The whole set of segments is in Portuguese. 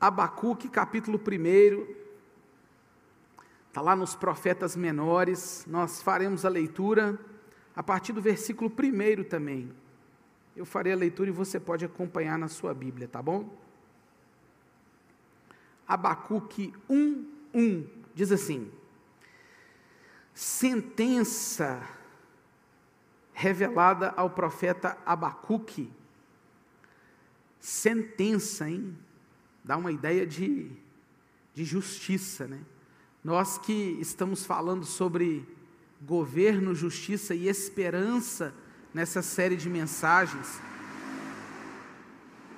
Abacuque, capítulo 1. Está lá nos profetas menores. Nós faremos a leitura a partir do versículo 1 também. Eu farei a leitura e você pode acompanhar na sua Bíblia, tá bom? Abacuque 1, 1 diz assim: Sentença revelada ao profeta Abacuque. Sentença, hein? Dá uma ideia de, de justiça, né? Nós que estamos falando sobre governo, justiça e esperança nessa série de mensagens,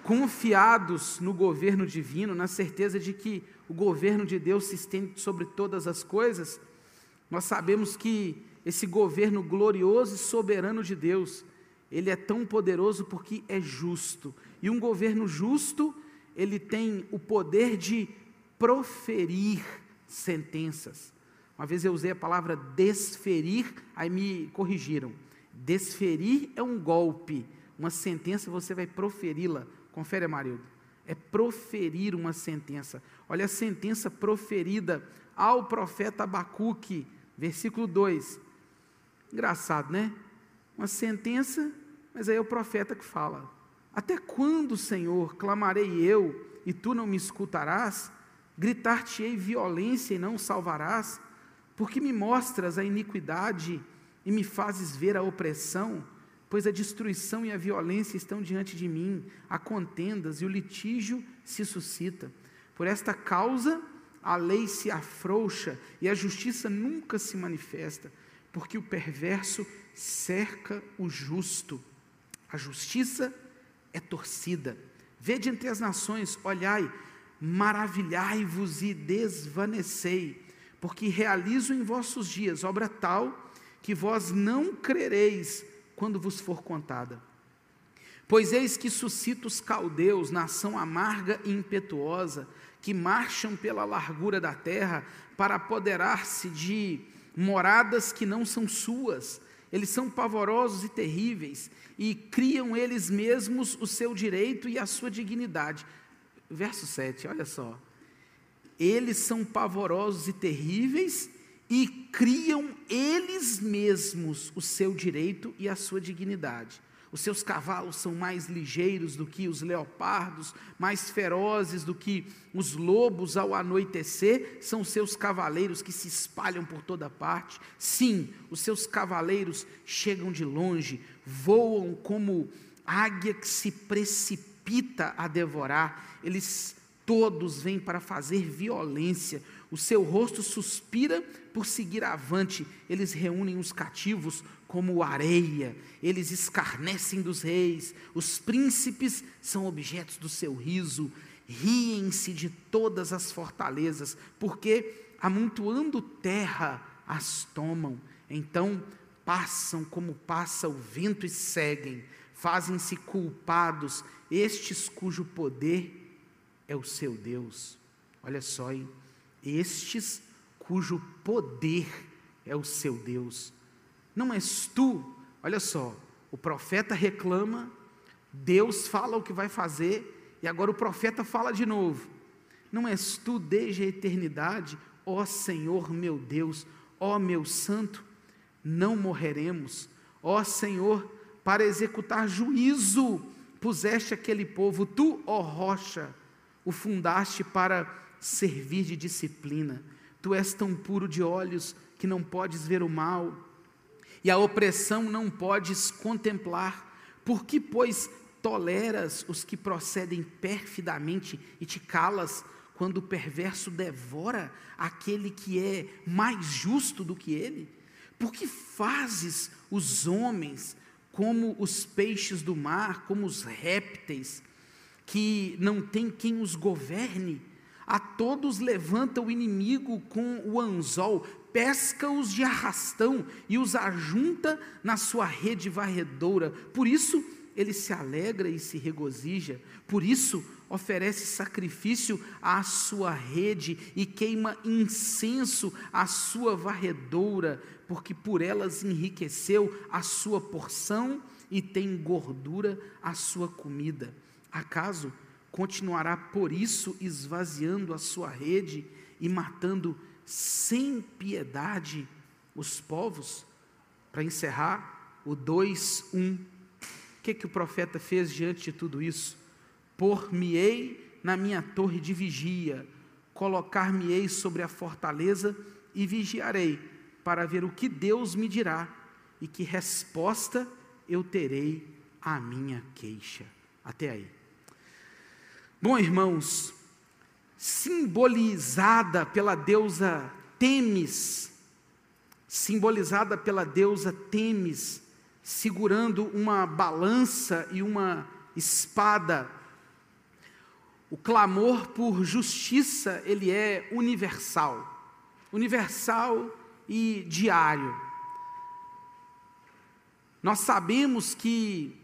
confiados no governo divino, na certeza de que o governo de Deus se estende sobre todas as coisas, nós sabemos que esse governo glorioso e soberano de Deus, ele é tão poderoso porque é justo. E um governo justo ele tem o poder de proferir sentenças. Uma vez eu usei a palavra desferir, aí me corrigiram. Desferir é um golpe, uma sentença você vai proferi-la. Confere, Amarildo. É proferir uma sentença. Olha a sentença proferida ao profeta Abacuque, versículo 2. Engraçado, né? Uma sentença, mas aí é o profeta que fala. Até quando, Senhor, clamarei eu e tu não me escutarás? Gritar-te-ei violência e não salvarás? Porque me mostras a iniquidade e me fazes ver a opressão? Pois a destruição e a violência estão diante de mim, há contendas e o litígio se suscita. Por esta causa a lei se afrouxa e a justiça nunca se manifesta, porque o perverso cerca o justo. A justiça é torcida. Vede entre as nações, olhai, maravilhai-vos e desvanecei, porque realizo em vossos dias obra tal que vós não crereis quando vos for contada. Pois eis que suscito os caldeus, nação amarga e impetuosa, que marcham pela largura da terra para apoderar-se de moradas que não são suas, eles são pavorosos e terríveis e criam eles mesmos o seu direito e a sua dignidade. Verso 7, olha só. Eles são pavorosos e terríveis e criam eles mesmos o seu direito e a sua dignidade. Os seus cavalos são mais ligeiros do que os leopardos, mais ferozes do que os lobos ao anoitecer, são seus cavaleiros que se espalham por toda parte. Sim, os seus cavaleiros chegam de longe, voam como águia que se precipita a devorar. Eles todos vêm para fazer violência. O seu rosto suspira por seguir avante. Eles reúnem os cativos como areia, eles escarnecem dos reis, os príncipes são objetos do seu riso, riem-se de todas as fortalezas, porque, amontoando terra, as tomam, então passam como passa o vento e seguem, fazem-se culpados, estes cujo poder é o seu Deus. Olha só, hein? estes cujo poder é o seu Deus. Não és tu, olha só, o profeta reclama, Deus fala o que vai fazer, e agora o profeta fala de novo. Não és tu desde a eternidade, ó Senhor meu Deus, ó meu santo, não morreremos, ó Senhor, para executar juízo, puseste aquele povo, tu, ó rocha, o fundaste para servir de disciplina. Tu és tão puro de olhos que não podes ver o mal e a opressão não podes contemplar. Por que, pois, toleras os que procedem perfidamente e te calas quando o perverso devora aquele que é mais justo do que ele? Por que fazes os homens como os peixes do mar, como os répteis, que não tem quem os governe? A todos levanta o inimigo com o anzol, pesca-os de arrastão e os ajunta na sua rede varredora. Por isso ele se alegra e se regozija, por isso oferece sacrifício à sua rede e queima incenso à sua varredora, porque por elas enriqueceu a sua porção e tem gordura a sua comida. Acaso continuará por isso esvaziando a sua rede e matando sem piedade os povos? Para encerrar, o 2, 1. O que, que o profeta fez diante de tudo isso? Por-me-ei na minha torre de vigia, colocar-me-ei sobre a fortaleza e vigiarei, para ver o que Deus me dirá e que resposta eu terei à minha queixa. Até aí. Bom, irmãos, simbolizada pela deusa Temis, simbolizada pela deusa Temis, segurando uma balança e uma espada. O clamor por justiça, ele é universal. Universal e diário. Nós sabemos que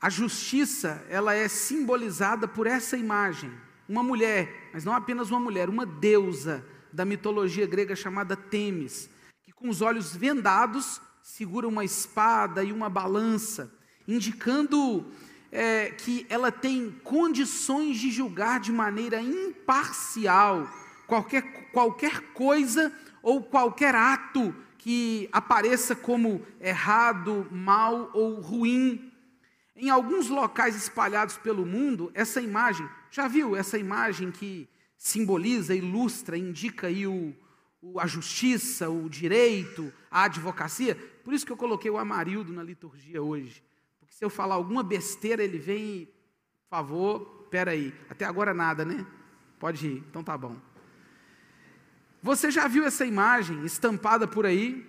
a justiça, ela é simbolizada por essa imagem, uma mulher, mas não apenas uma mulher, uma deusa da mitologia grega chamada Temis, que com os olhos vendados segura uma espada e uma balança, indicando é, que ela tem condições de julgar de maneira imparcial qualquer, qualquer coisa ou qualquer ato que apareça como errado, mal ou ruim em alguns locais espalhados pelo mundo, essa imagem, já viu essa imagem que simboliza, ilustra, indica aí o, o, a justiça, o direito, a advocacia? Por isso que eu coloquei o Amarildo na liturgia hoje. Porque se eu falar alguma besteira, ele vem, por favor, aí. até agora nada, né? Pode ir, então tá bom. Você já viu essa imagem estampada por aí?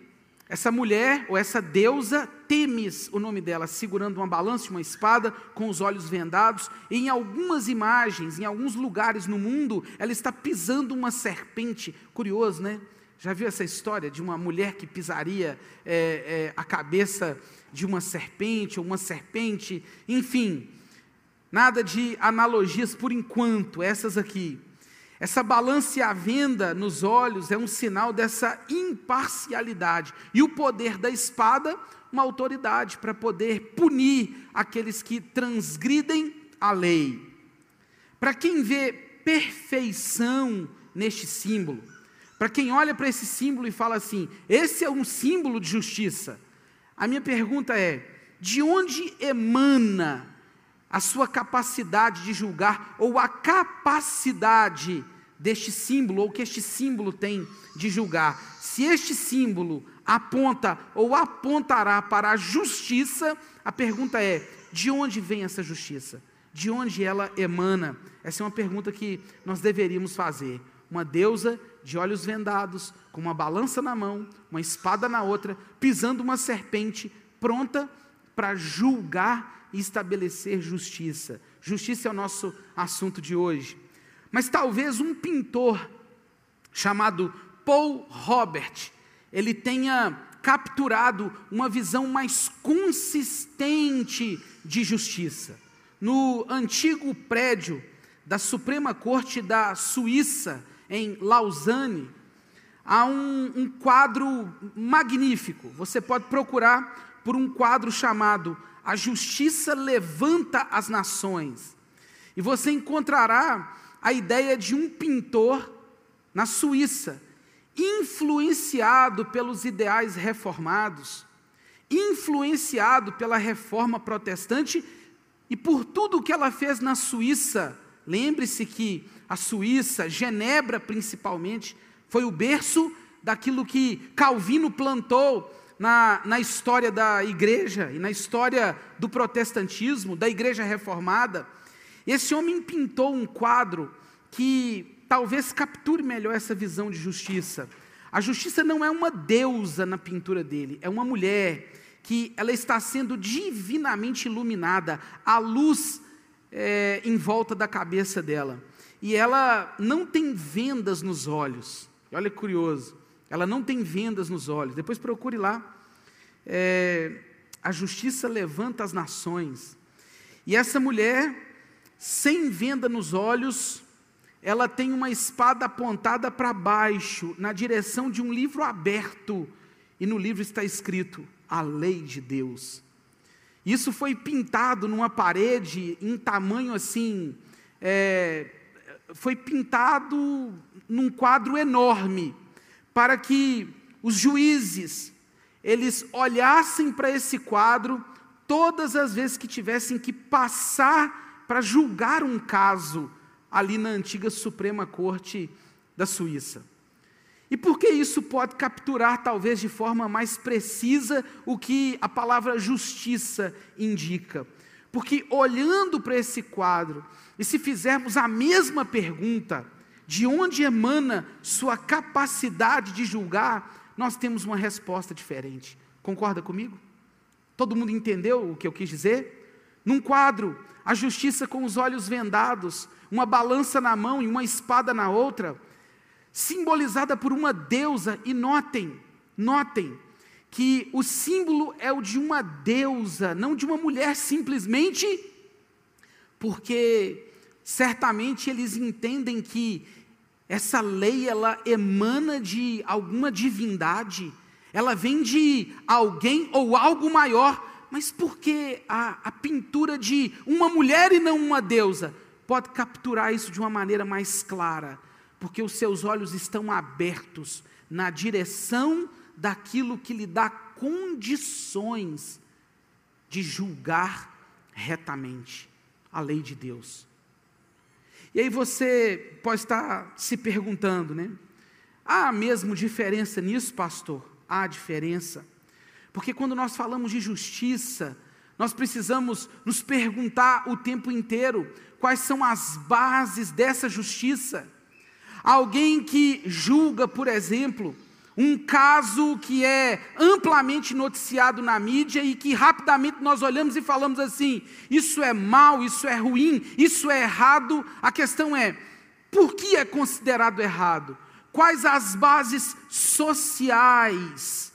Essa mulher, ou essa deusa, Temis, o nome dela, segurando uma balança e uma espada, com os olhos vendados, em algumas imagens, em alguns lugares no mundo, ela está pisando uma serpente. Curioso, né? Já viu essa história de uma mulher que pisaria é, é, a cabeça de uma serpente, ou uma serpente, enfim, nada de analogias por enquanto, essas aqui. Essa balança à venda nos olhos é um sinal dessa imparcialidade. E o poder da espada, uma autoridade para poder punir aqueles que transgridem a lei. Para quem vê perfeição neste símbolo, para quem olha para esse símbolo e fala assim: esse é um símbolo de justiça. A minha pergunta é: de onde emana a sua capacidade de julgar ou a capacidade deste símbolo, ou que este símbolo tem de julgar. Se este símbolo aponta ou apontará para a justiça, a pergunta é: de onde vem essa justiça? De onde ela emana? Essa é uma pergunta que nós deveríamos fazer. Uma deusa de olhos vendados, com uma balança na mão, uma espada na outra, pisando uma serpente, pronta para julgar e estabelecer justiça. Justiça é o nosso assunto de hoje. Mas talvez um pintor chamado Paul Robert, ele tenha capturado uma visão mais consistente de justiça. No antigo prédio da Suprema Corte da Suíça, em Lausanne, há um, um quadro magnífico. Você pode procurar por um quadro chamado A Justiça Levanta as Nações. E você encontrará a ideia de um pintor na Suíça, influenciado pelos ideais reformados, influenciado pela reforma protestante e por tudo o que ela fez na Suíça. Lembre-se que a Suíça, Genebra principalmente, foi o berço daquilo que Calvino plantou na, na história da igreja e na história do protestantismo, da igreja reformada. Esse homem pintou um quadro que talvez capture melhor essa visão de justiça. A justiça não é uma deusa na pintura dele, é uma mulher que ela está sendo divinamente iluminada, a luz é, em volta da cabeça dela. E ela não tem vendas nos olhos. Olha que curioso. Ela não tem vendas nos olhos. Depois procure lá. É, a justiça levanta as nações. E essa mulher sem venda nos olhos, ela tem uma espada apontada para baixo, na direção de um livro aberto, e no livro está escrito: a lei de Deus. Isso foi pintado numa parede em tamanho assim, é, foi pintado num quadro enorme, para que os juízes, eles olhassem para esse quadro todas as vezes que tivessem que passar para julgar um caso ali na antiga Suprema Corte da Suíça. E por que isso pode capturar, talvez de forma mais precisa, o que a palavra justiça indica? Porque olhando para esse quadro, e se fizermos a mesma pergunta, de onde emana sua capacidade de julgar, nós temos uma resposta diferente. Concorda comigo? Todo mundo entendeu o que eu quis dizer? Num quadro, a justiça com os olhos vendados, uma balança na mão e uma espada na outra, simbolizada por uma deusa, e notem, notem, que o símbolo é o de uma deusa, não de uma mulher simplesmente, porque certamente eles entendem que essa lei ela emana de alguma divindade, ela vem de alguém ou algo maior, mas por que a, a pintura de uma mulher e não uma deusa pode capturar isso de uma maneira mais clara? Porque os seus olhos estão abertos na direção daquilo que lhe dá condições de julgar retamente a lei de Deus. E aí você pode estar se perguntando, né? Há mesmo diferença nisso, pastor? Há diferença. Porque quando nós falamos de justiça, nós precisamos nos perguntar o tempo inteiro quais são as bases dessa justiça. Alguém que julga, por exemplo, um caso que é amplamente noticiado na mídia e que rapidamente nós olhamos e falamos assim: isso é mal, isso é ruim, isso é errado. A questão é: por que é considerado errado? Quais as bases sociais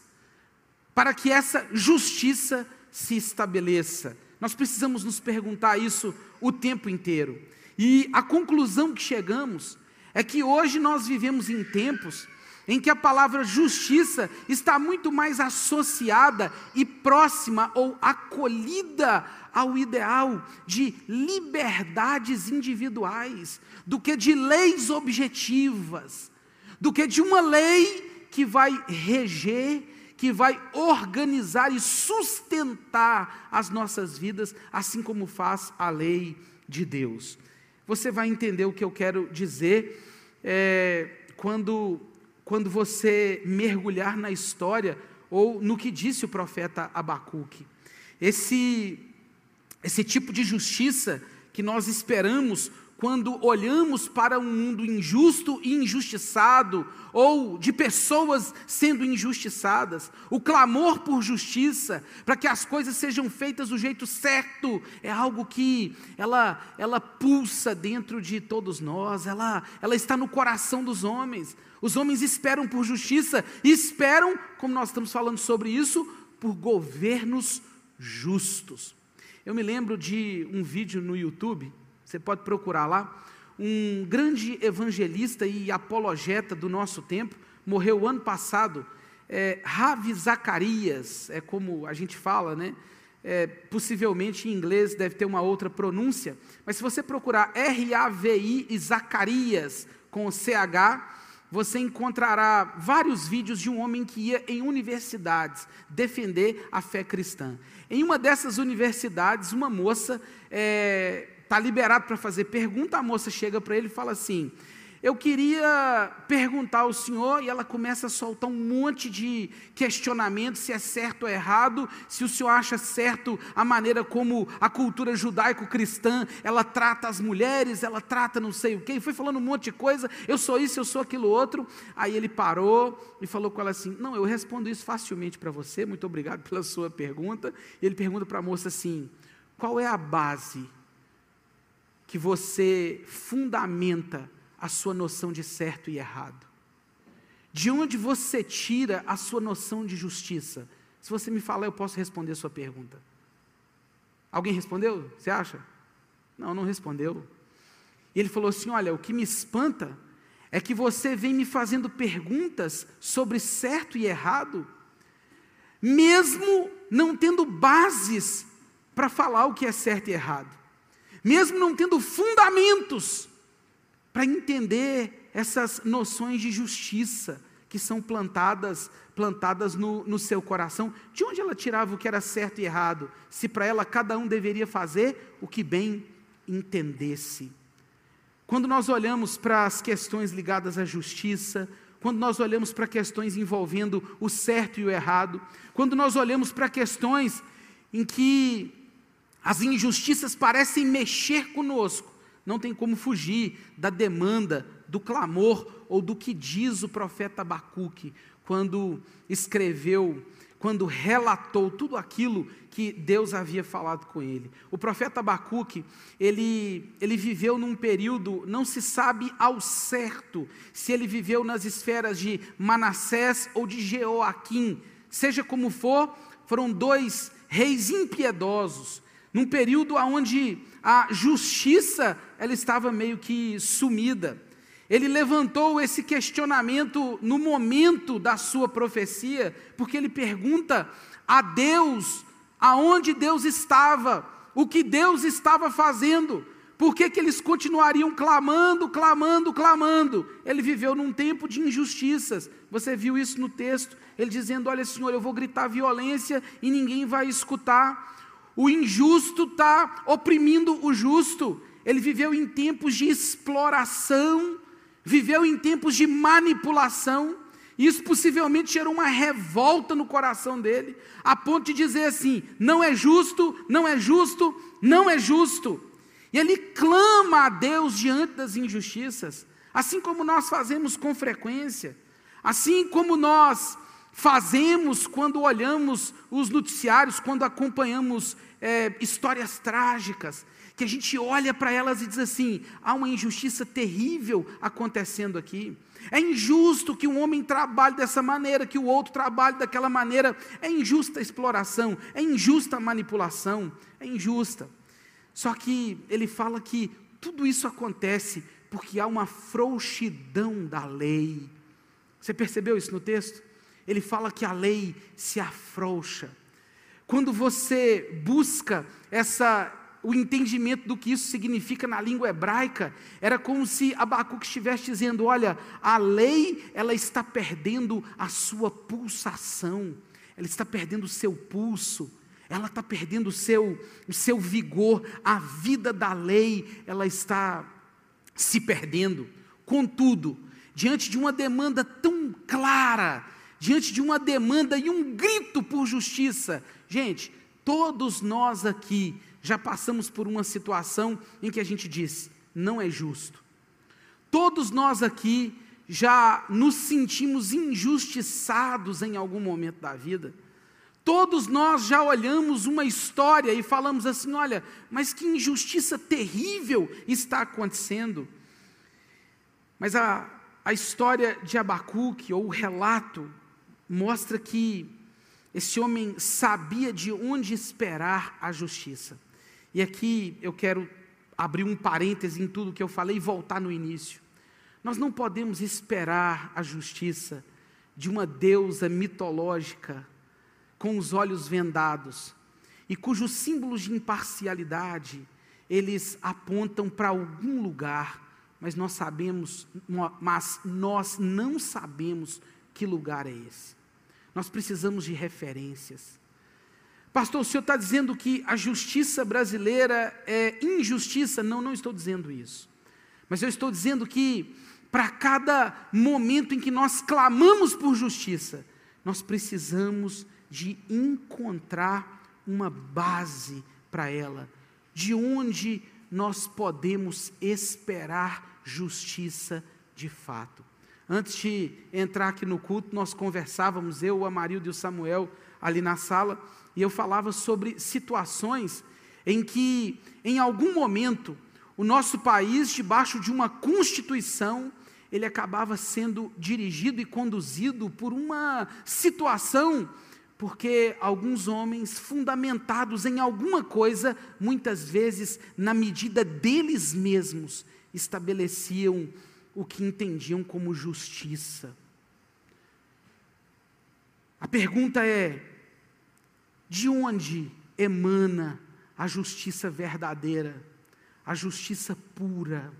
para que essa justiça se estabeleça? Nós precisamos nos perguntar isso o tempo inteiro. E a conclusão que chegamos é que hoje nós vivemos em tempos em que a palavra justiça está muito mais associada e próxima ou acolhida ao ideal de liberdades individuais, do que de leis objetivas, do que de uma lei que vai reger, que vai organizar e sustentar as nossas vidas, assim como faz a lei de Deus. Você vai entender o que eu quero dizer é, quando quando você mergulhar na história ou no que disse o profeta Abacuque. Esse, esse tipo de justiça que nós esperamos quando olhamos para um mundo injusto e injustiçado, ou de pessoas sendo injustiçadas, o clamor por justiça, para que as coisas sejam feitas do jeito certo, é algo que ela, ela pulsa dentro de todos nós, ela, ela está no coração dos homens. Os homens esperam por justiça e esperam, como nós estamos falando sobre isso, por governos justos. Eu me lembro de um vídeo no YouTube, você pode procurar lá, um grande evangelista e apologeta do nosso tempo, morreu ano passado, é, Ravi Zacarias, é como a gente fala, né? É, possivelmente em inglês deve ter uma outra pronúncia, mas se você procurar R-A-V-I e Zacarias com CH, você encontrará vários vídeos de um homem que ia em universidades defender a fé cristã. Em uma dessas universidades, uma moça está é, tá liberada para fazer pergunta, a moça chega para ele e fala assim: eu queria perguntar ao senhor, e ela começa a soltar um monte de questionamentos, se é certo ou errado, se o senhor acha certo a maneira como a cultura judaico-cristã, ela trata as mulheres, ela trata não sei o quê, e foi falando um monte de coisa, eu sou isso, eu sou aquilo outro, aí ele parou e falou com ela assim, não, eu respondo isso facilmente para você, muito obrigado pela sua pergunta, e ele pergunta para a moça assim, qual é a base que você fundamenta a sua noção de certo e errado? De onde você tira a sua noção de justiça? Se você me falar, eu posso responder a sua pergunta. Alguém respondeu? Você acha? Não, não respondeu. E ele falou assim: Olha, o que me espanta é que você vem me fazendo perguntas sobre certo e errado, mesmo não tendo bases para falar o que é certo e errado mesmo não tendo fundamentos para entender essas noções de justiça que são plantadas plantadas no, no seu coração. De onde ela tirava o que era certo e errado? Se para ela cada um deveria fazer o que bem entendesse. Quando nós olhamos para as questões ligadas à justiça, quando nós olhamos para questões envolvendo o certo e o errado, quando nós olhamos para questões em que as injustiças parecem mexer conosco, não tem como fugir da demanda, do clamor ou do que diz o profeta Abacuque quando escreveu, quando relatou tudo aquilo que Deus havia falado com ele. O profeta Abacuque, ele, ele viveu num período, não se sabe ao certo se ele viveu nas esferas de Manassés ou de Jeoaquim, seja como for, foram dois reis impiedosos, num período onde a justiça ela estava meio que sumida. Ele levantou esse questionamento no momento da sua profecia, porque ele pergunta a Deus aonde Deus estava, o que Deus estava fazendo, por que, que eles continuariam clamando, clamando, clamando? Ele viveu num tempo de injustiças, você viu isso no texto, ele dizendo: Olha, Senhor, eu vou gritar violência e ninguém vai escutar. O injusto está oprimindo o justo. Ele viveu em tempos de exploração, viveu em tempos de manipulação. Isso possivelmente gerou uma revolta no coração dele, a ponto de dizer assim: não é justo, não é justo, não é justo. E ele clama a Deus diante das injustiças, assim como nós fazemos com frequência, assim como nós fazemos quando olhamos os noticiários, quando acompanhamos é, histórias trágicas, que a gente olha para elas e diz assim: há uma injustiça terrível acontecendo aqui. É injusto que um homem trabalhe dessa maneira, que o outro trabalhe daquela maneira. É injusta a exploração, é injusta a manipulação, é injusta. Só que ele fala que tudo isso acontece porque há uma frouxidão da lei. Você percebeu isso no texto? Ele fala que a lei se afrouxa. Quando você busca essa o entendimento do que isso significa na língua hebraica, era como se Abacuque estivesse dizendo: olha, a lei ela está perdendo a sua pulsação, ela está perdendo o seu pulso, ela está perdendo o seu, o seu vigor, a vida da lei ela está se perdendo. Contudo, diante de uma demanda tão clara, diante de uma demanda e um grito por justiça. Gente, todos nós aqui já passamos por uma situação em que a gente diz: não é justo. Todos nós aqui já nos sentimos injustiçados em algum momento da vida. Todos nós já olhamos uma história e falamos assim: olha, mas que injustiça terrível está acontecendo. Mas a, a história de Abacuque, ou o relato mostra que esse homem sabia de onde esperar a justiça. E aqui eu quero abrir um parêntese em tudo que eu falei e voltar no início. Nós não podemos esperar a justiça de uma deusa mitológica com os olhos vendados e cujos símbolos de imparcialidade eles apontam para algum lugar, mas nós sabemos, mas nós não sabemos que lugar é esse. Nós precisamos de referências. Pastor, o senhor está dizendo que a justiça brasileira é injustiça? Não, não estou dizendo isso. Mas eu estou dizendo que, para cada momento em que nós clamamos por justiça, nós precisamos de encontrar uma base para ela, de onde nós podemos esperar justiça de fato. Antes de entrar aqui no culto, nós conversávamos, eu, o Amarildo e o Samuel, ali na sala, e eu falava sobre situações em que, em algum momento, o nosso país, debaixo de uma constituição, ele acabava sendo dirigido e conduzido por uma situação, porque alguns homens, fundamentados em alguma coisa, muitas vezes, na medida deles mesmos, estabeleciam o que entendiam como justiça. A pergunta é: de onde emana a justiça verdadeira? a justiça pura,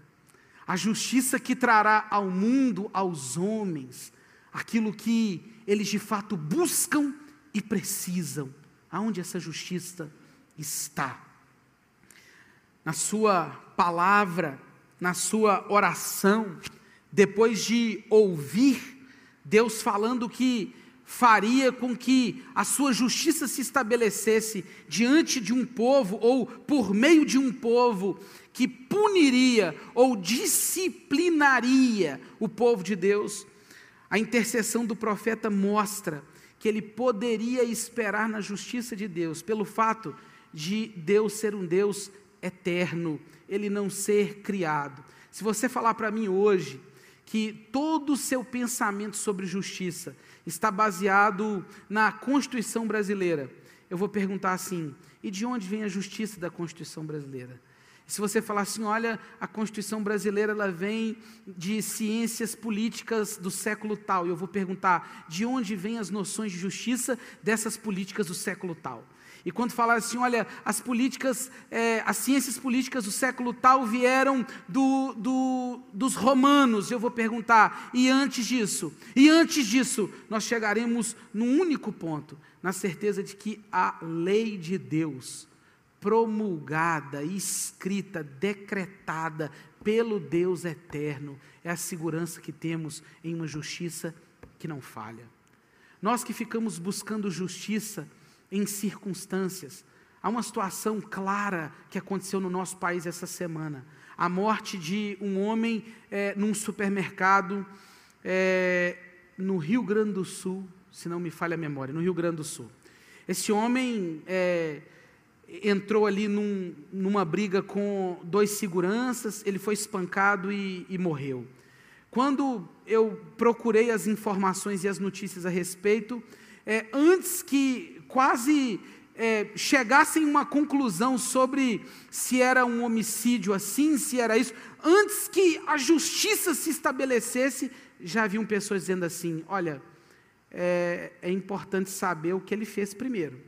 a justiça que trará ao mundo, aos homens, aquilo que eles de fato buscam e precisam. Aonde essa justiça está? Na sua palavra, na sua oração, depois de ouvir Deus falando que faria com que a sua justiça se estabelecesse diante de um povo ou por meio de um povo que puniria ou disciplinaria o povo de Deus. A intercessão do profeta mostra que ele poderia esperar na justiça de Deus, pelo fato de Deus ser um Deus eterno, ele não ser criado. Se você falar para mim hoje que todo o seu pensamento sobre justiça está baseado na Constituição brasileira, eu vou perguntar assim: e de onde vem a justiça da Constituição brasileira? Se você falar assim, olha, a Constituição brasileira ela vem de ciências políticas do século tal, e eu vou perguntar, de onde vêm as noções de justiça dessas políticas do século tal? E quando falar assim, olha, as políticas, é, as ciências políticas do século tal vieram do, do, dos romanos, eu vou perguntar, e antes disso? E antes disso, nós chegaremos num único ponto, na certeza de que a lei de Deus, promulgada, escrita, decretada pelo Deus eterno, é a segurança que temos em uma justiça que não falha. Nós que ficamos buscando justiça, em circunstâncias. Há uma situação clara que aconteceu no nosso país essa semana: a morte de um homem é, num supermercado é, no Rio Grande do Sul, se não me falha a memória, no Rio Grande do Sul. Esse homem é, entrou ali num, numa briga com dois seguranças, ele foi espancado e, e morreu. Quando eu procurei as informações e as notícias a respeito, é, antes que quase é, chegassem a uma conclusão sobre se era um homicídio assim, se era isso, antes que a justiça se estabelecesse, já haviam pessoas dizendo assim: olha, é, é importante saber o que ele fez primeiro.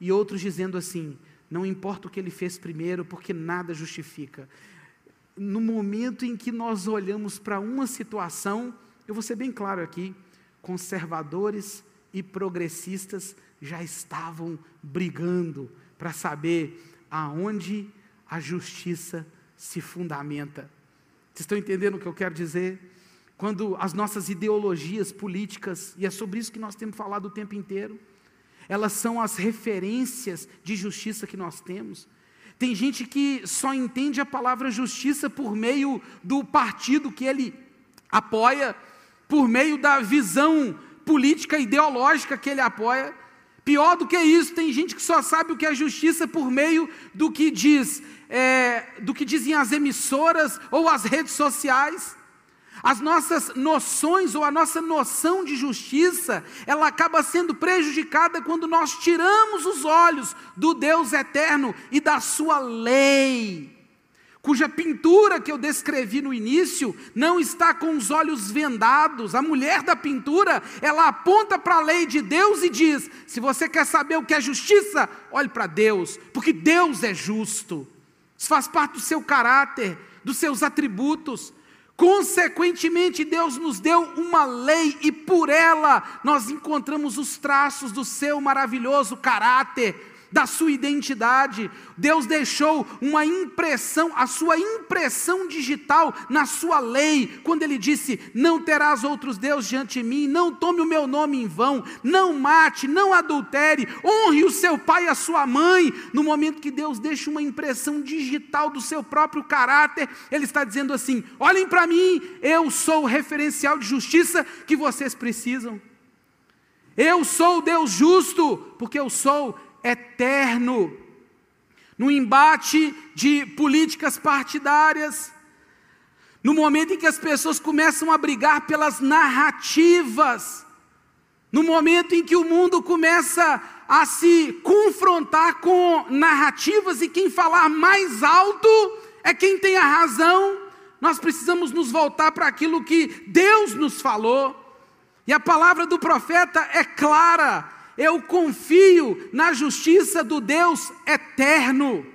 E outros dizendo assim: não importa o que ele fez primeiro, porque nada justifica. No momento em que nós olhamos para uma situação, eu vou ser bem claro aqui: conservadores e progressistas já estavam brigando para saber aonde a justiça se fundamenta. Vocês estão entendendo o que eu quero dizer? Quando as nossas ideologias políticas, e é sobre isso que nós temos falado o tempo inteiro, elas são as referências de justiça que nós temos. Tem gente que só entende a palavra justiça por meio do partido que ele apoia, por meio da visão política ideológica que ele apoia. Pior do que isso, tem gente que só sabe o que é justiça por meio do que diz, é, do que dizem as emissoras ou as redes sociais. As nossas noções ou a nossa noção de justiça, ela acaba sendo prejudicada quando nós tiramos os olhos do Deus eterno e da sua lei cuja pintura que eu descrevi no início não está com os olhos vendados. A mulher da pintura, ela aponta para a lei de Deus e diz: se você quer saber o que é justiça, olhe para Deus, porque Deus é justo. Isso faz parte do seu caráter, dos seus atributos. Consequentemente, Deus nos deu uma lei e por ela nós encontramos os traços do seu maravilhoso caráter da sua identidade. Deus deixou uma impressão, a sua impressão digital na sua lei, quando ele disse: Não terás outros deuses diante de mim, não tome o meu nome em vão, não mate, não adultere, honre o seu pai e a sua mãe. No momento que Deus deixa uma impressão digital do seu próprio caráter, Ele está dizendo assim: Olhem para mim, eu sou o referencial de justiça que vocês precisam. Eu sou Deus justo, porque eu sou eterno. No embate de políticas partidárias, no momento em que as pessoas começam a brigar pelas narrativas, no momento em que o mundo começa a se confrontar com narrativas e quem falar mais alto é quem tem a razão, nós precisamos nos voltar para aquilo que Deus nos falou. E a palavra do profeta é clara: eu confio na justiça do Deus eterno,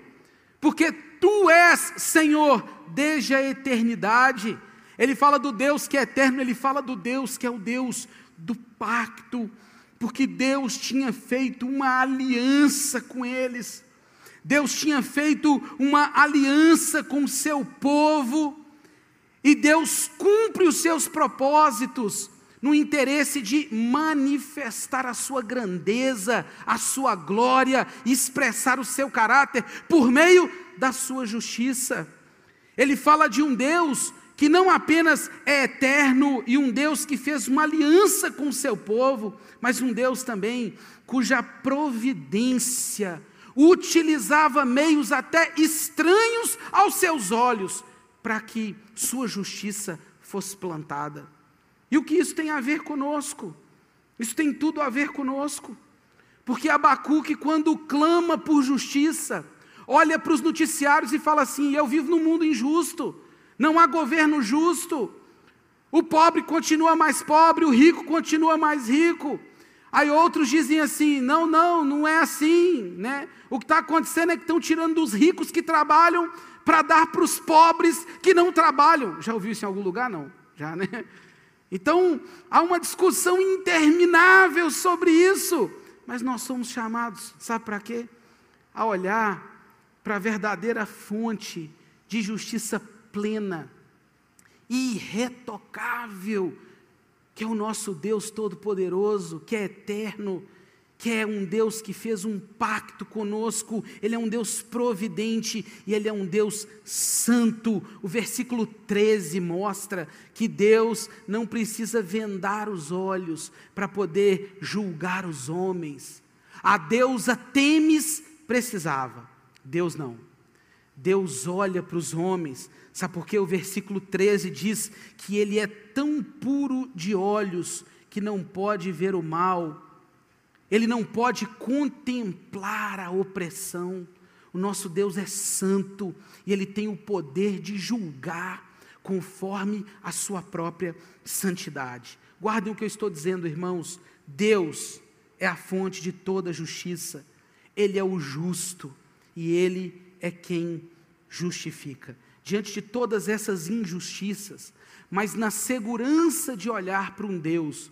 porque Tu és Senhor desde a eternidade. Ele fala do Deus que é eterno, ele fala do Deus que é o Deus do pacto, porque Deus tinha feito uma aliança com eles. Deus tinha feito uma aliança com o seu povo, e Deus cumpre os seus propósitos no interesse de manifestar a sua grandeza, a sua glória, expressar o seu caráter por meio da sua justiça. Ele fala de um Deus que não apenas é eterno e um Deus que fez uma aliança com o seu povo, mas um Deus também cuja providência utilizava meios até estranhos aos seus olhos para que sua justiça fosse plantada. E o que isso tem a ver conosco? Isso tem tudo a ver conosco. Porque Abacuque, quando clama por justiça, olha para os noticiários e fala assim: Eu vivo num mundo injusto, não há governo justo, o pobre continua mais pobre, o rico continua mais rico. Aí outros dizem assim: não, não, não é assim, né? O que está acontecendo é que estão tirando dos ricos que trabalham para dar para os pobres que não trabalham. Já ouviu isso em algum lugar? Não, já, né? Então, há uma discussão interminável sobre isso, mas nós somos chamados, sabe para quê? A olhar para a verdadeira fonte de justiça plena, irretocável, que é o nosso Deus Todo-Poderoso, que é eterno, que é um Deus que fez um pacto conosco, Ele é um Deus providente e Ele é um Deus santo. O versículo 13 mostra que Deus não precisa vendar os olhos para poder julgar os homens. A deusa Temes precisava, Deus não. Deus olha para os homens, sabe por quê? O versículo 13 diz que Ele é tão puro de olhos que não pode ver o mal ele não pode contemplar a opressão. O nosso Deus é santo e ele tem o poder de julgar conforme a sua própria santidade. Guardem o que eu estou dizendo, irmãos. Deus é a fonte de toda justiça. Ele é o justo e ele é quem justifica. Diante de todas essas injustiças, mas na segurança de olhar para um Deus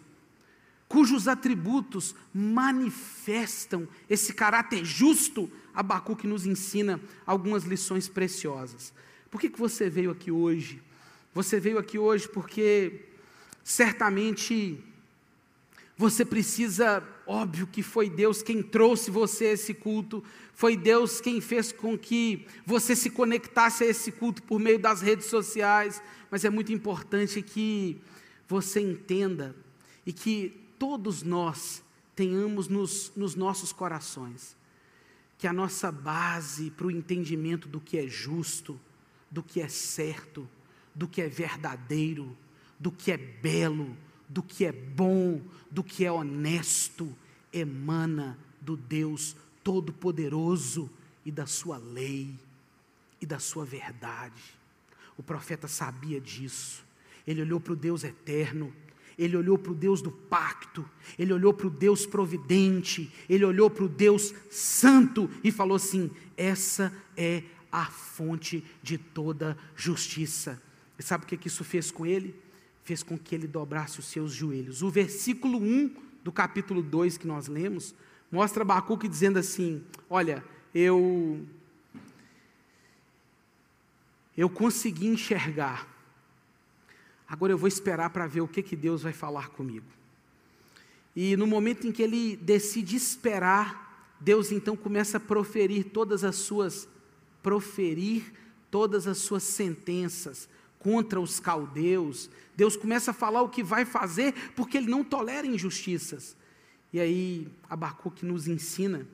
cujos atributos manifestam esse caráter justo, Abacuque nos ensina algumas lições preciosas. Por que, que você veio aqui hoje? Você veio aqui hoje porque certamente você precisa, óbvio que foi Deus quem trouxe você a esse culto, foi Deus quem fez com que você se conectasse a esse culto por meio das redes sociais, mas é muito importante que você entenda e que todos nós tenhamos nos, nos nossos corações, que a nossa base para o entendimento do que é justo, do que é certo, do que é verdadeiro, do que é belo, do que é bom, do que é honesto, emana do Deus Todo-Poderoso e da Sua lei e da Sua verdade. O profeta sabia disso. Ele olhou para o Deus eterno ele olhou para o Deus do pacto, ele olhou para o Deus providente, ele olhou para o Deus santo e falou assim: essa é a fonte de toda justiça. E sabe o que isso fez com ele? Fez com que ele dobrasse os seus joelhos. O versículo 1 do capítulo 2 que nós lemos, mostra Abacuque dizendo assim: Olha, eu. Eu consegui enxergar Agora eu vou esperar para ver o que, que Deus vai falar comigo. E no momento em que ele decide esperar, Deus então começa a proferir todas as suas proferir todas as suas sentenças contra os caldeus. Deus começa a falar o que vai fazer, porque ele não tolera injustiças. E aí Abacuque nos ensina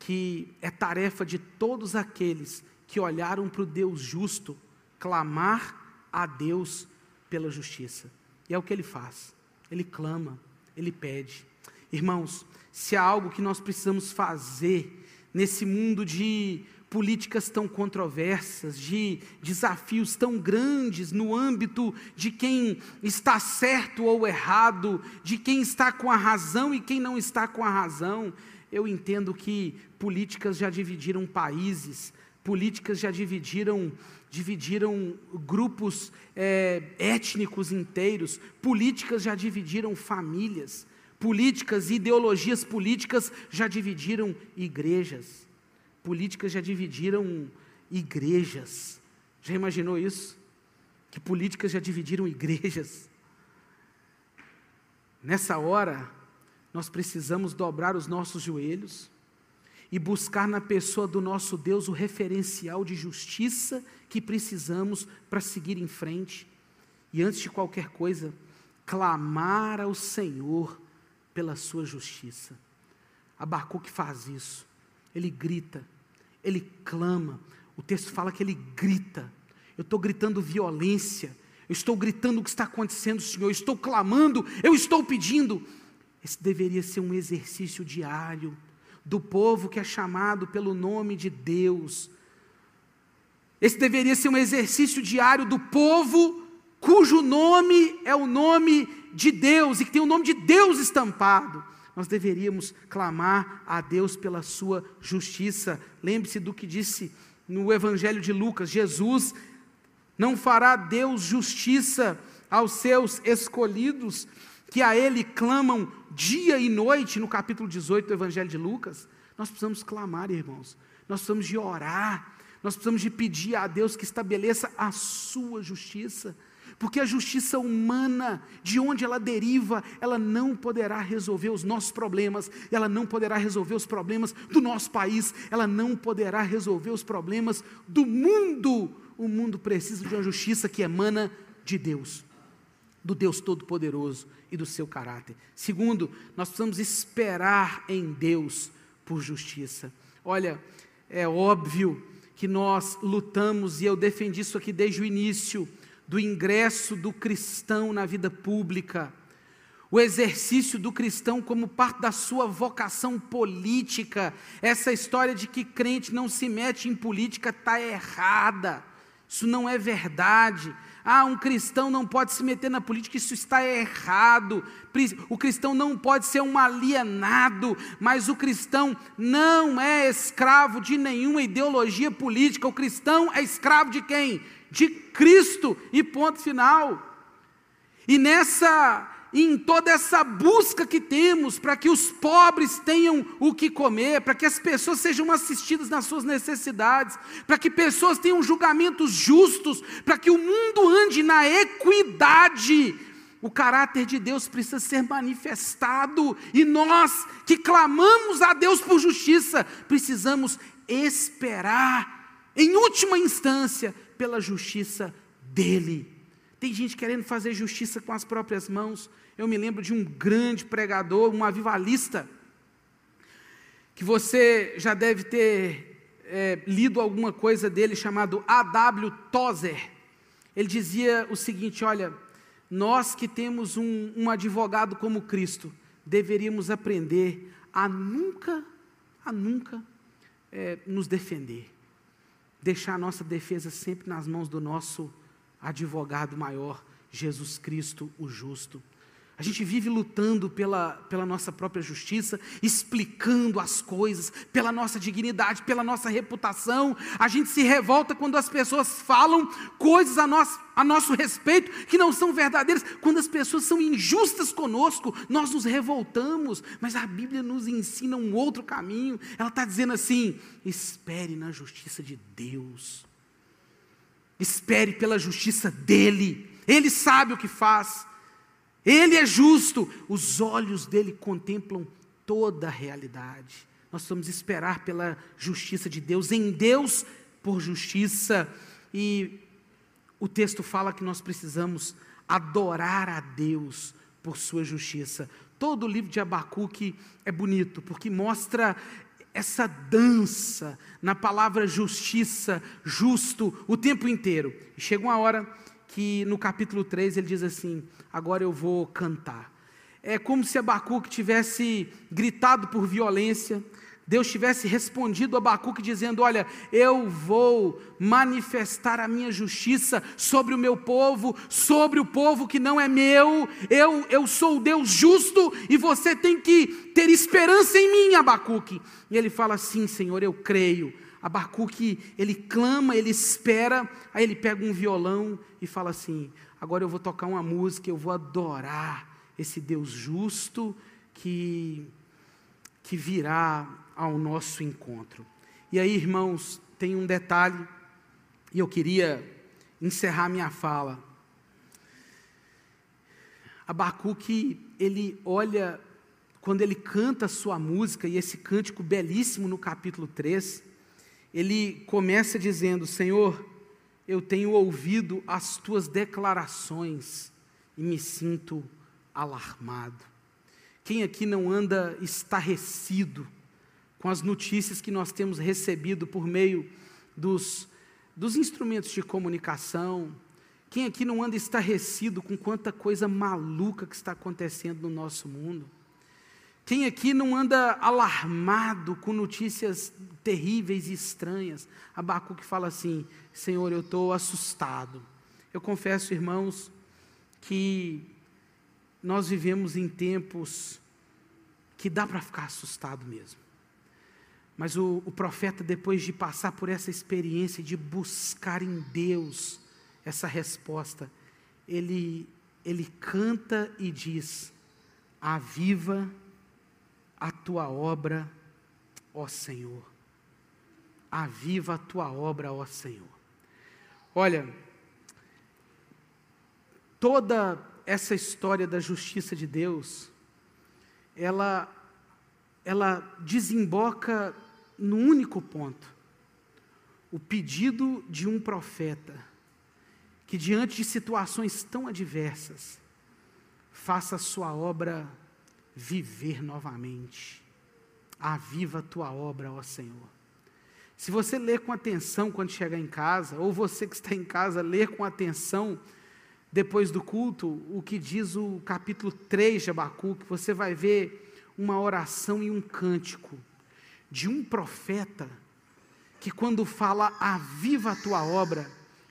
que é tarefa de todos aqueles que olharam para o Deus justo clamar a Deus pela justiça. E é o que ele faz. Ele clama, ele pede. Irmãos, se há algo que nós precisamos fazer nesse mundo de políticas tão controversas, de desafios tão grandes no âmbito de quem está certo ou errado, de quem está com a razão e quem não está com a razão. Eu entendo que políticas já dividiram países, políticas já dividiram dividiram grupos é, étnicos inteiros, políticas já dividiram famílias, políticas e ideologias políticas já dividiram igrejas, políticas já dividiram igrejas. Já imaginou isso? Que políticas já dividiram igrejas. Nessa hora, nós precisamos dobrar os nossos joelhos e buscar na pessoa do nosso Deus o referencial de justiça que precisamos para seguir em frente. E antes de qualquer coisa, clamar ao Senhor pela sua justiça. Abacuque faz isso. Ele grita, ele clama. O texto fala que ele grita. Eu estou gritando violência, eu estou gritando o que está acontecendo, Senhor, eu estou clamando, eu estou pedindo. Esse deveria ser um exercício diário do povo que é chamado pelo nome de Deus. Esse deveria ser um exercício diário do povo cujo nome é o nome de Deus e que tem o nome de Deus estampado. Nós deveríamos clamar a Deus pela sua justiça. Lembre-se do que disse no Evangelho de Lucas: Jesus não fará Deus justiça aos seus escolhidos, que a Ele clamam dia e noite, no capítulo 18 do Evangelho de Lucas. Nós precisamos clamar, irmãos, nós precisamos de orar, nós precisamos de pedir a Deus que estabeleça a sua justiça, porque a justiça humana, de onde ela deriva, ela não poderá resolver os nossos problemas, ela não poderá resolver os problemas do nosso país, ela não poderá resolver os problemas do mundo. O mundo precisa de uma justiça que emana de Deus do Deus Todo-Poderoso e do seu caráter. Segundo, nós precisamos esperar em Deus por justiça. Olha, é óbvio que nós lutamos, e eu defendi isso aqui desde o início, do ingresso do cristão na vida pública, o exercício do cristão como parte da sua vocação política. Essa história de que crente não se mete em política está errada, isso não é verdade. Ah, um cristão não pode se meter na política, isso está errado. O cristão não pode ser um alienado, mas o cristão não é escravo de nenhuma ideologia política. O cristão é escravo de quem? De Cristo, e ponto final. E nessa em toda essa busca que temos para que os pobres tenham o que comer, para que as pessoas sejam assistidas nas suas necessidades, para que pessoas tenham julgamentos justos, para que o mundo ande na equidade, o caráter de Deus precisa ser manifestado e nós que clamamos a Deus por justiça, precisamos esperar, em última instância, pela justiça dEle. Tem gente querendo fazer justiça com as próprias mãos. Eu me lembro de um grande pregador, um avivalista, que você já deve ter é, lido alguma coisa dele, chamado A.W. Tozer. Ele dizia o seguinte: olha, nós que temos um, um advogado como Cristo, deveríamos aprender a nunca, a nunca é, nos defender, deixar a nossa defesa sempre nas mãos do nosso advogado maior, Jesus Cristo, o justo. A gente vive lutando pela, pela nossa própria justiça, explicando as coisas, pela nossa dignidade, pela nossa reputação. A gente se revolta quando as pessoas falam coisas a, nós, a nosso respeito que não são verdadeiras. Quando as pessoas são injustas conosco, nós nos revoltamos. Mas a Bíblia nos ensina um outro caminho. Ela está dizendo assim: espere na justiça de Deus. Espere pela justiça dEle. Ele sabe o que faz. Ele é justo, os olhos dele contemplam toda a realidade. Nós vamos esperar pela justiça de Deus, em Deus por justiça. E o texto fala que nós precisamos adorar a Deus por sua justiça. Todo o livro de Abacuque é bonito, porque mostra essa dança na palavra justiça, justo, o tempo inteiro. E chega uma hora que no capítulo 3 ele diz assim: Agora eu vou cantar. É como se Abacuque tivesse gritado por violência, Deus tivesse respondido a Abacuque dizendo: Olha, eu vou manifestar a minha justiça sobre o meu povo, sobre o povo que não é meu, eu, eu sou o Deus justo e você tem que ter esperança em mim, Abacuque. E ele fala assim: Senhor, eu creio, Abacuque, ele clama, ele espera, aí ele pega um violão e fala assim: agora eu vou tocar uma música, eu vou adorar esse Deus justo que, que virá ao nosso encontro. E aí, irmãos, tem um detalhe, e eu queria encerrar minha fala. Abacuque, ele olha, quando ele canta a sua música, e esse cântico belíssimo no capítulo 3, ele começa dizendo: Senhor, eu tenho ouvido as tuas declarações e me sinto alarmado. Quem aqui não anda estarrecido com as notícias que nós temos recebido por meio dos, dos instrumentos de comunicação? Quem aqui não anda estarrecido com quanta coisa maluca que está acontecendo no nosso mundo? Quem aqui não anda alarmado com notícias terríveis e estranhas? Abacuque fala assim: Senhor, eu estou assustado. Eu confesso, irmãos, que nós vivemos em tempos que dá para ficar assustado mesmo. Mas o, o, profeta, depois de passar por essa experiência de buscar em Deus essa resposta, ele, ele canta e diz: Aviva a tua obra, ó Senhor. Aviva a tua obra, ó Senhor. Olha, toda essa história da justiça de Deus, ela, ela desemboca no único ponto: o pedido de um profeta que, diante de situações tão adversas, faça a sua obra viver novamente. Aviva a tua obra, ó Senhor. Se você ler com atenção quando chegar em casa, ou você que está em casa, ler com atenção depois do culto, o que diz o capítulo 3 de Abacuque, você vai ver uma oração e um cântico de um profeta que, quando fala aviva a tua obra,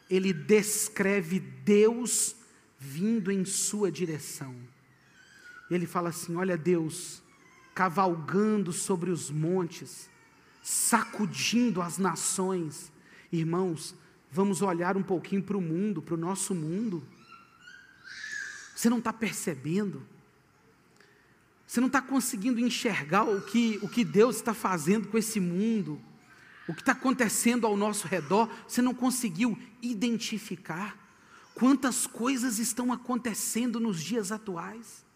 ele descreve Deus vindo em sua direção. Ele fala assim: Olha, Deus, cavalgando sobre os montes, sacudindo as nações. Irmãos, vamos olhar um pouquinho para o mundo, para o nosso mundo. Você não está percebendo? Você não está conseguindo enxergar o que, o que Deus está fazendo com esse mundo, o que está acontecendo ao nosso redor, você não conseguiu identificar quantas coisas estão acontecendo nos dias atuais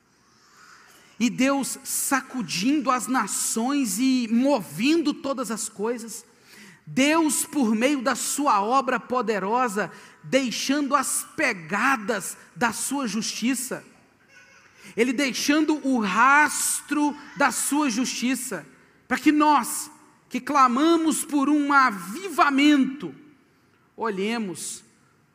e Deus sacudindo as nações e movendo todas as coisas, Deus, por meio da Sua obra poderosa, deixando as pegadas da Sua justiça, Ele deixando o rastro da Sua justiça, para que nós, que clamamos por um avivamento, olhemos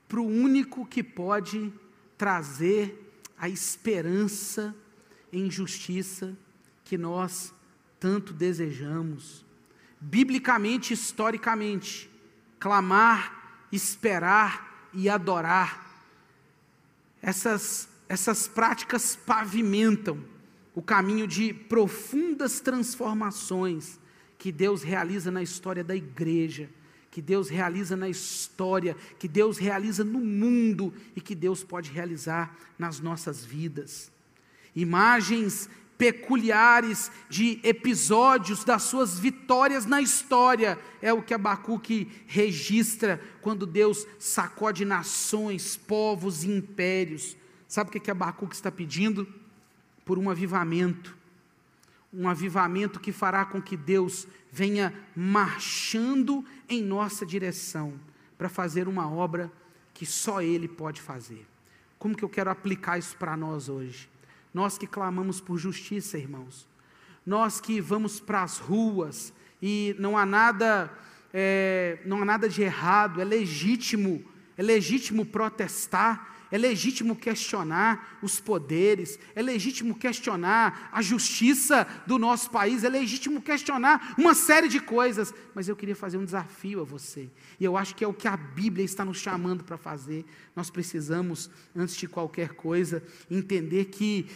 para o único que pode trazer a esperança em justiça que nós tanto desejamos. Biblicamente, historicamente, clamar, esperar e adorar. Essas, essas práticas pavimentam o caminho de profundas transformações que Deus realiza na história da igreja, que Deus realiza na história, que Deus realiza no mundo e que Deus pode realizar nas nossas vidas imagens peculiares de episódios das suas vitórias na história, é o que Abacuque registra quando Deus sacode nações, povos e impérios. Sabe o que, que Abacuque está pedindo? Por um avivamento, um avivamento que fará com que Deus venha marchando em nossa direção para fazer uma obra que só Ele pode fazer. Como que eu quero aplicar isso para nós hoje? Nós que clamamos por justiça, irmãos. Nós que vamos para as ruas e não há nada, é, não há nada de errado, é legítimo, é legítimo protestar, é legítimo questionar os poderes, é legítimo questionar a justiça do nosso país, é legítimo questionar uma série de coisas, mas eu queria fazer um desafio a você, e eu acho que é o que a Bíblia está nos chamando para fazer. Nós precisamos, antes de qualquer coisa, entender que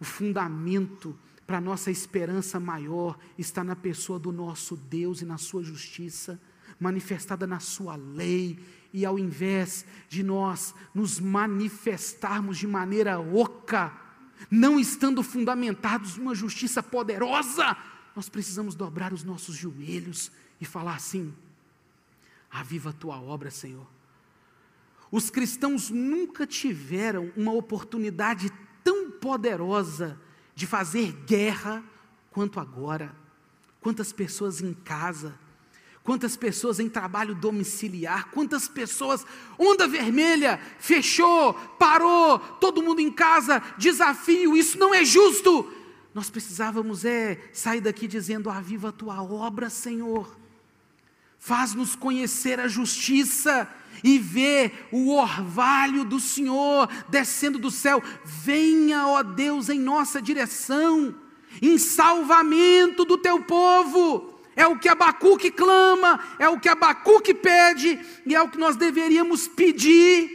o fundamento para nossa esperança maior está na pessoa do nosso Deus e na sua justiça, manifestada na sua lei, e ao invés de nós nos manifestarmos de maneira oca, não estando fundamentados numa justiça poderosa, nós precisamos dobrar os nossos joelhos e falar assim: aviva a tua obra, Senhor. Os cristãos nunca tiveram uma oportunidade tão poderosa de fazer guerra quanto agora. Quantas pessoas em casa, quantas pessoas em trabalho domiciliar, quantas pessoas, onda vermelha, fechou, parou, todo mundo em casa, desafio, isso não é justo. Nós precisávamos é sair daqui dizendo: "Aviva a tua obra, Senhor". Faz-nos conhecer a justiça e ver o orvalho do Senhor descendo do céu. Venha, ó Deus, em nossa direção, em salvamento do teu povo. É o que Abacuque clama, é o que Abacuque pede, e é o que nós deveríamos pedir.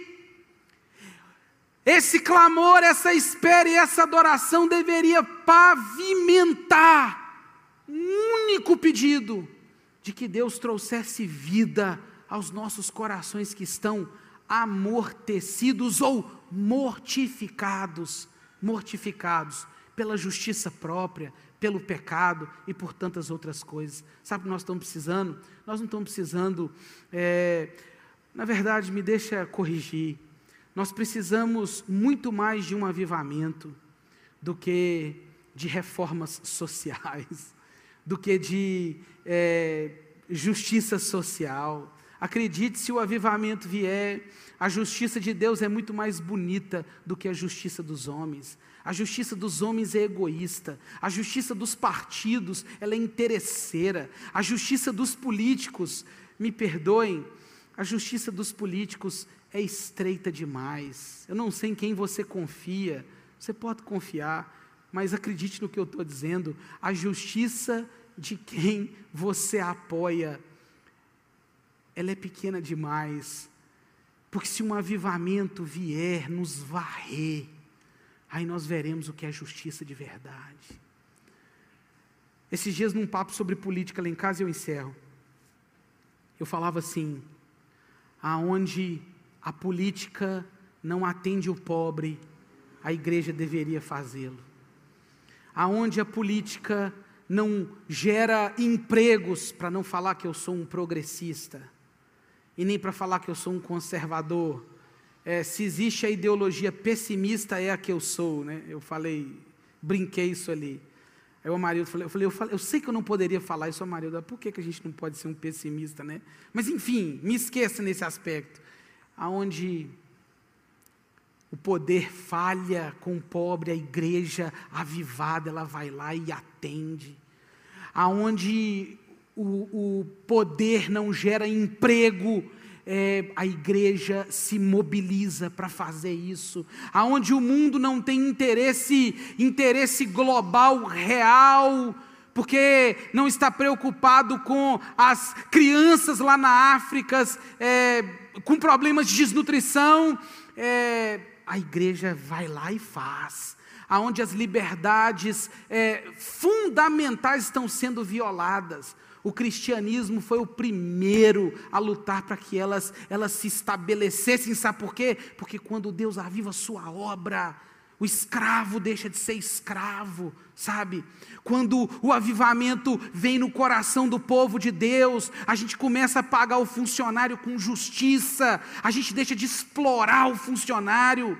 Esse clamor, essa espera e essa adoração deveria pavimentar um único pedido de que Deus trouxesse vida aos nossos corações que estão amortecidos ou mortificados, mortificados pela justiça própria, pelo pecado e por tantas outras coisas. Sabe o que nós estamos precisando? Nós não estamos precisando, é, na verdade, me deixa corrigir. Nós precisamos muito mais de um avivamento do que de reformas sociais do que de é, justiça social. Acredite, se o avivamento vier, a justiça de Deus é muito mais bonita do que a justiça dos homens. A justiça dos homens é egoísta, a justiça dos partidos ela é interesseira, a justiça dos políticos, me perdoem, a justiça dos políticos é estreita demais. Eu não sei em quem você confia, você pode confiar, mas acredite no que eu estou dizendo, a justiça de quem você apoia, ela é pequena demais, porque se um avivamento vier nos varrer, aí nós veremos o que é justiça de verdade. Esses dias, num papo sobre política lá em casa, eu encerro. Eu falava assim: aonde a política não atende o pobre, a igreja deveria fazê-lo aonde a política não gera empregos, para não falar que eu sou um progressista, e nem para falar que eu sou um conservador. É, se existe a ideologia pessimista, é a que eu sou, né? Eu falei, brinquei isso ali. Aí o marido falou, eu falei, eu falei, eu sei que eu não poderia falar isso ao marido, por que, que a gente não pode ser um pessimista, né? Mas enfim, me esqueça nesse aspecto. Aonde o poder falha com o pobre, a igreja avivada, ela vai lá e atende. Aonde o, o poder não gera emprego, é, a igreja se mobiliza para fazer isso. Aonde o mundo não tem interesse, interesse global real, porque não está preocupado com as crianças lá na África é, com problemas de desnutrição, é, a igreja vai lá e faz. Aonde as liberdades é, fundamentais estão sendo violadas. O cristianismo foi o primeiro a lutar para que elas, elas se estabelecessem. Sabe por quê? Porque quando Deus aviva a sua obra, o escravo deixa de ser escravo, sabe? Quando o avivamento vem no coração do povo de Deus, a gente começa a pagar o funcionário com justiça, a gente deixa de explorar o funcionário.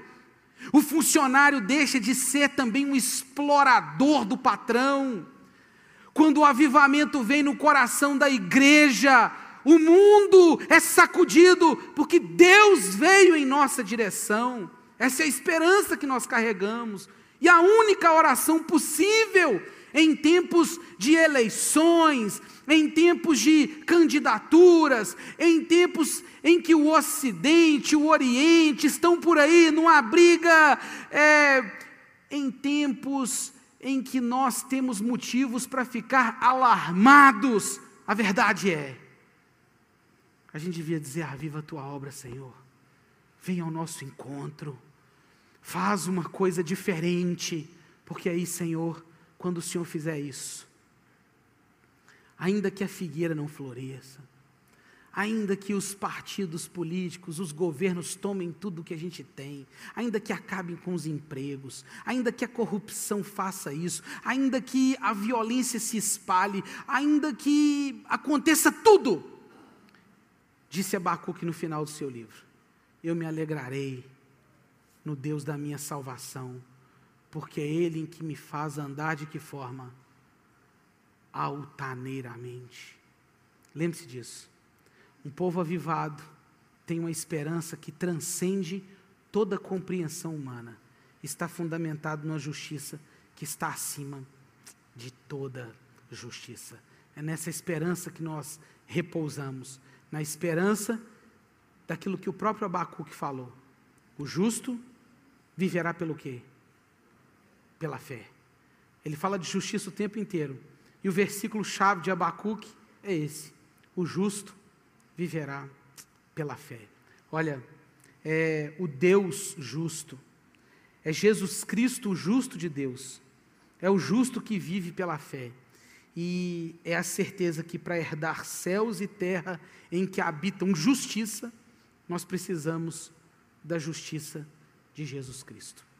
O funcionário deixa de ser também um explorador do patrão. Quando o avivamento vem no coração da igreja, o mundo é sacudido, porque Deus veio em nossa direção. Essa é a esperança que nós carregamos. E a única oração possível em tempos de eleições, em tempos de candidaturas, em tempos em que o Ocidente, o Oriente estão por aí numa briga, é, em tempos em que nós temos motivos para ficar alarmados. A verdade é, a gente devia dizer: ah, viva a tua obra, Senhor, venha ao nosso encontro. Faz uma coisa diferente, porque aí, Senhor, quando o Senhor fizer isso, ainda que a figueira não floresça, ainda que os partidos políticos, os governos tomem tudo que a gente tem, ainda que acabem com os empregos, ainda que a corrupção faça isso, ainda que a violência se espalhe, ainda que aconteça tudo, disse Abacuque no final do seu livro: Eu me alegrarei no Deus da minha salvação, porque é Ele em que me faz andar de que forma? Altaneiramente. Lembre-se disso. Um povo avivado tem uma esperança que transcende toda compreensão humana. Está fundamentado numa justiça que está acima de toda justiça. É nessa esperança que nós repousamos, na esperança daquilo que o próprio Abacuque falou. O justo viverá pelo quê? Pela fé. Ele fala de justiça o tempo inteiro. E o versículo chave de Abacuque é esse: o justo viverá pela fé. Olha, é o Deus justo, é Jesus Cristo, o justo de Deus, é o justo que vive pela fé. E é a certeza que para herdar céus e terra em que habitam justiça, nós precisamos da justiça de Jesus Cristo.